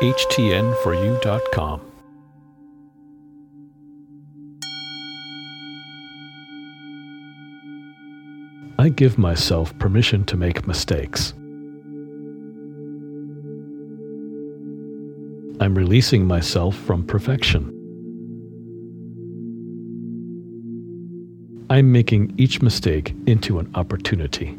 HTN4U.com. I give myself permission to make mistakes. I'm releasing myself from perfection. I'm making each mistake into an opportunity.